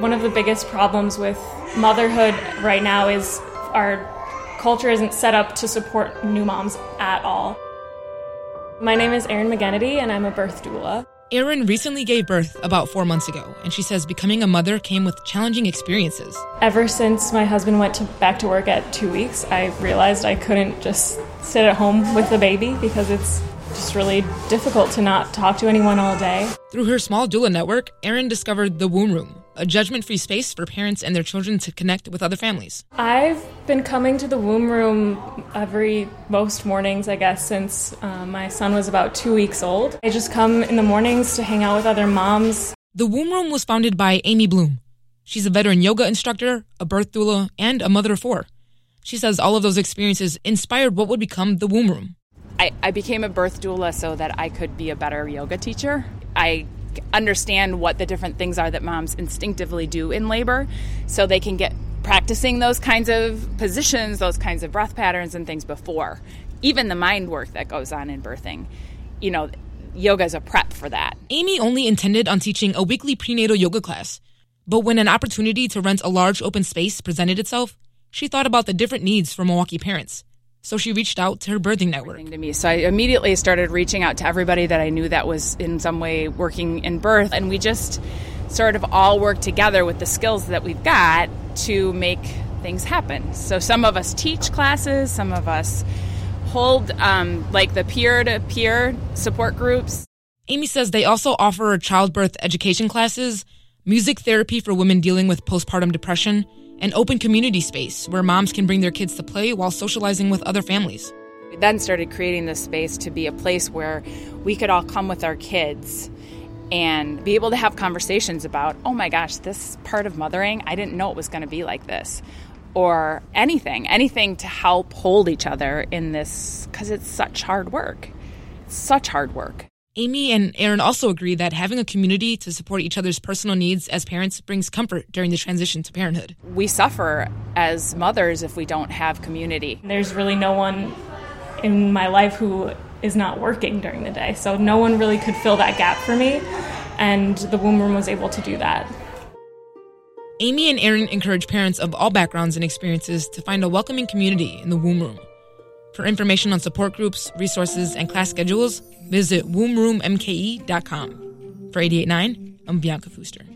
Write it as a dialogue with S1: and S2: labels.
S1: One of the biggest problems with motherhood right now is our culture isn't set up to support new moms at all. My name is Erin McGennity, and I'm a birth doula.
S2: Erin recently gave birth about four months ago, and she says becoming a mother came with challenging experiences.
S1: Ever since my husband went to, back to work at two weeks, I realized I couldn't just sit at home with the baby because it's just really difficult to not talk to anyone all day.
S2: Through her small doula network, Erin discovered the Womb Room, a judgment free space for parents and their children to connect with other families.
S1: I've been coming to the womb room every most mornings, I guess, since uh, my son was about two weeks old. I just come in the mornings to hang out with other moms.
S2: The womb room was founded by Amy Bloom. She's a veteran yoga instructor, a birth doula, and a mother of four. She says all of those experiences inspired what would become the womb room.
S3: I, I became a birth doula so that I could be a better yoga teacher. I understand what the different things are that moms instinctively do in labor so they can get practicing those kinds of positions, those kinds of breath patterns and things before. Even the mind work that goes on in birthing. You know, yoga is a prep for that.
S2: Amy only intended on teaching a weekly prenatal yoga class. But when an opportunity to rent a large open space presented itself, she thought about the different needs for Milwaukee parents. So she reached out to her birthing network.
S3: To me. So I immediately started reaching out to everybody that I knew that was in some way working in birth. And we just sort of all work together with the skills that we've got to make things happen. So some of us teach classes, some of us hold um, like the peer to peer support groups.
S2: Amy says they also offer childbirth education classes, music therapy for women dealing with postpartum depression, an open community space where moms can bring their kids to play while socializing with other families.
S3: We then started creating this space to be a place where we could all come with our kids and be able to have conversations about, oh my gosh, this part of mothering, I didn't know it was going to be like this. Or anything, anything to help hold each other in this, because it's such hard work. It's such hard work.
S2: Amy and Erin also agree that having a community to support each other's personal needs as parents brings comfort during the transition to parenthood.
S3: We suffer as mothers if we don't have community.
S1: There's really no one in my life who is not working during the day, so no one really could fill that gap for me, and the womb room was able to do that.
S2: Amy and Erin encourage parents of all backgrounds and experiences to find a welcoming community in the womb room. For information on support groups, resources, and class schedules, visit wombroommke.com. For 889, I'm Bianca Fooster.